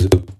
the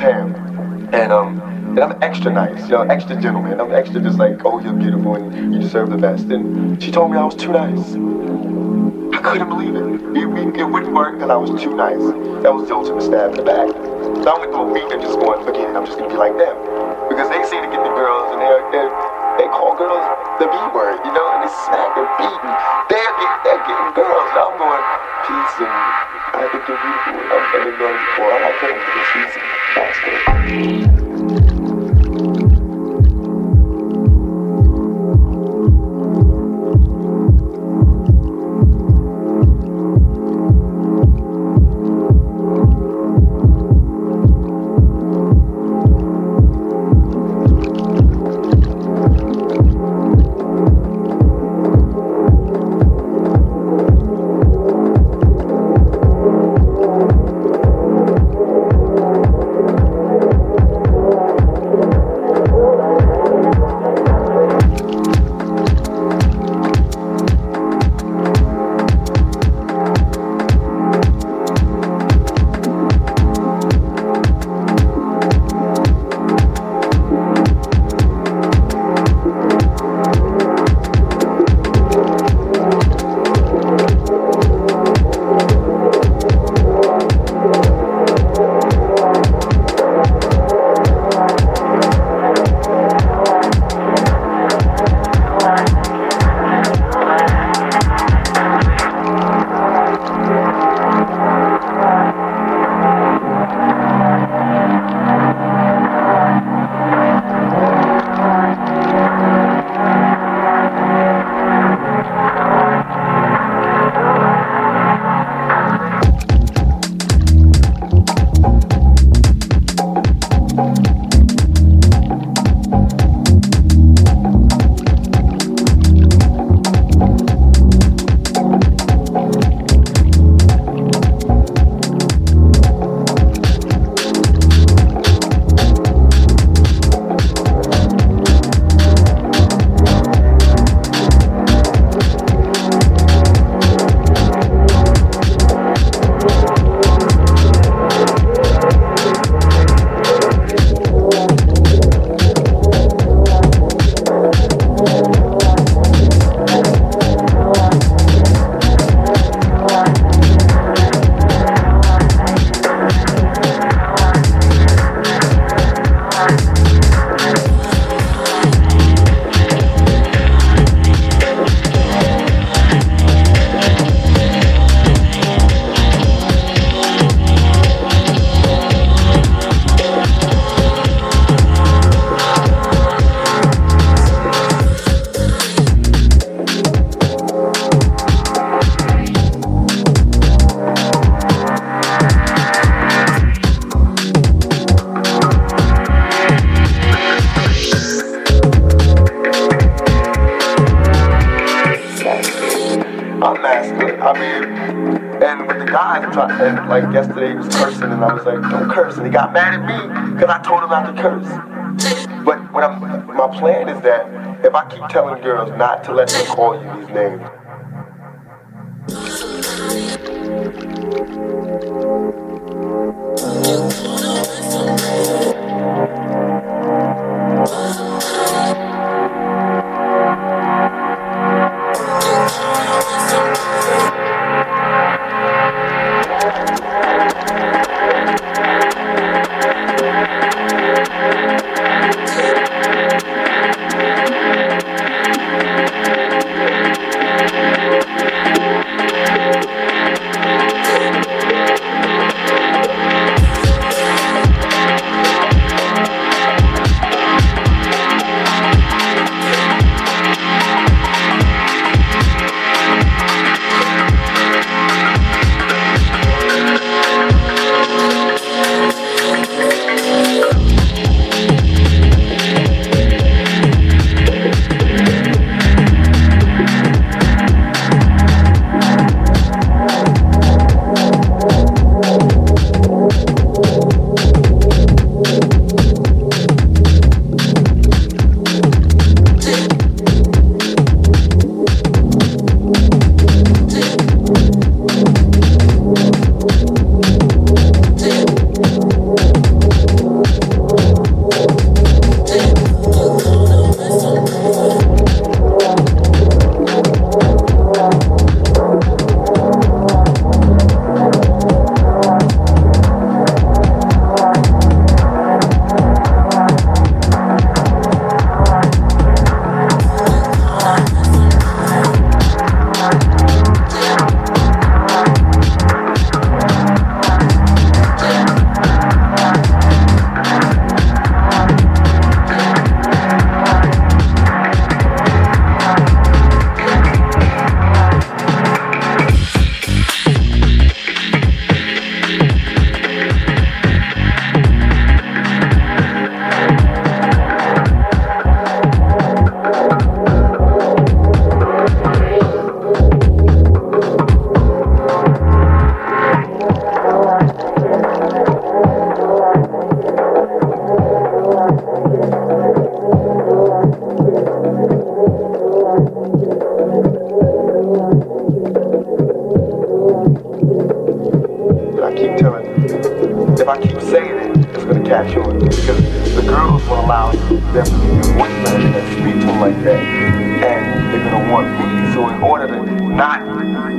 and um, and I'm extra nice, you know, extra gentleman. I'm extra just like, oh, you're beautiful and you deserve the best. And she told me I was too nice. I couldn't believe it. It, it, it wouldn't work because I was too nice. That was the ultimate stab in the back. So I went through a week of just going, it, I'm just gonna be like them. Because they seem to get the girls and they're, they're they call girls the B word, you know, and they smack and beating. They're getting, they're getting girls. And I'm going, peace and I think you're beautiful. And, I'm, and they're going, I like her. Thank you. She's faster. telling girls not to let them call you these names.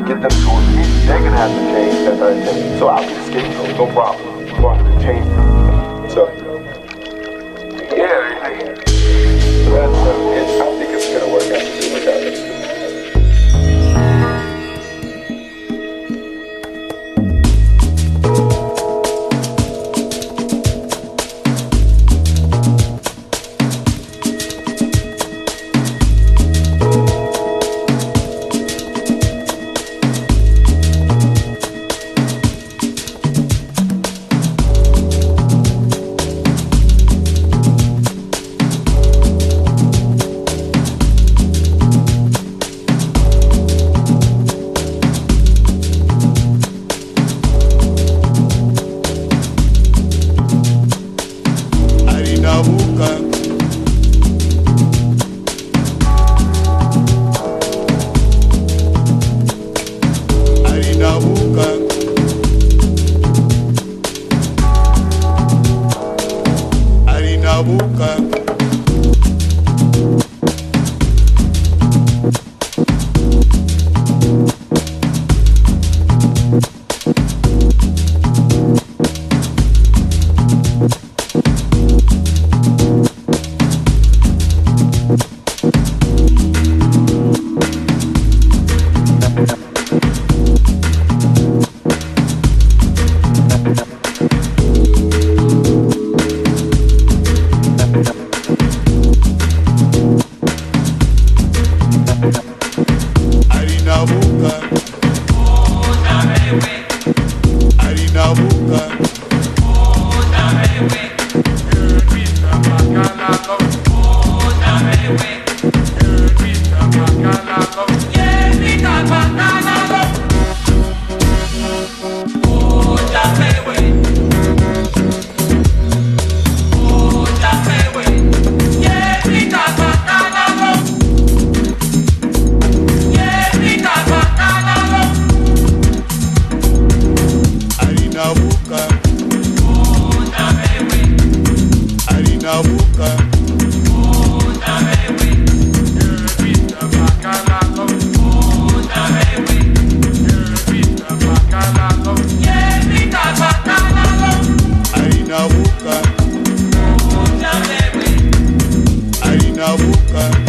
Get them to me, they're gonna have to change that thing. So I'll be the scapegoat, no problem. Long as they change. So yeah, that's, uh, side.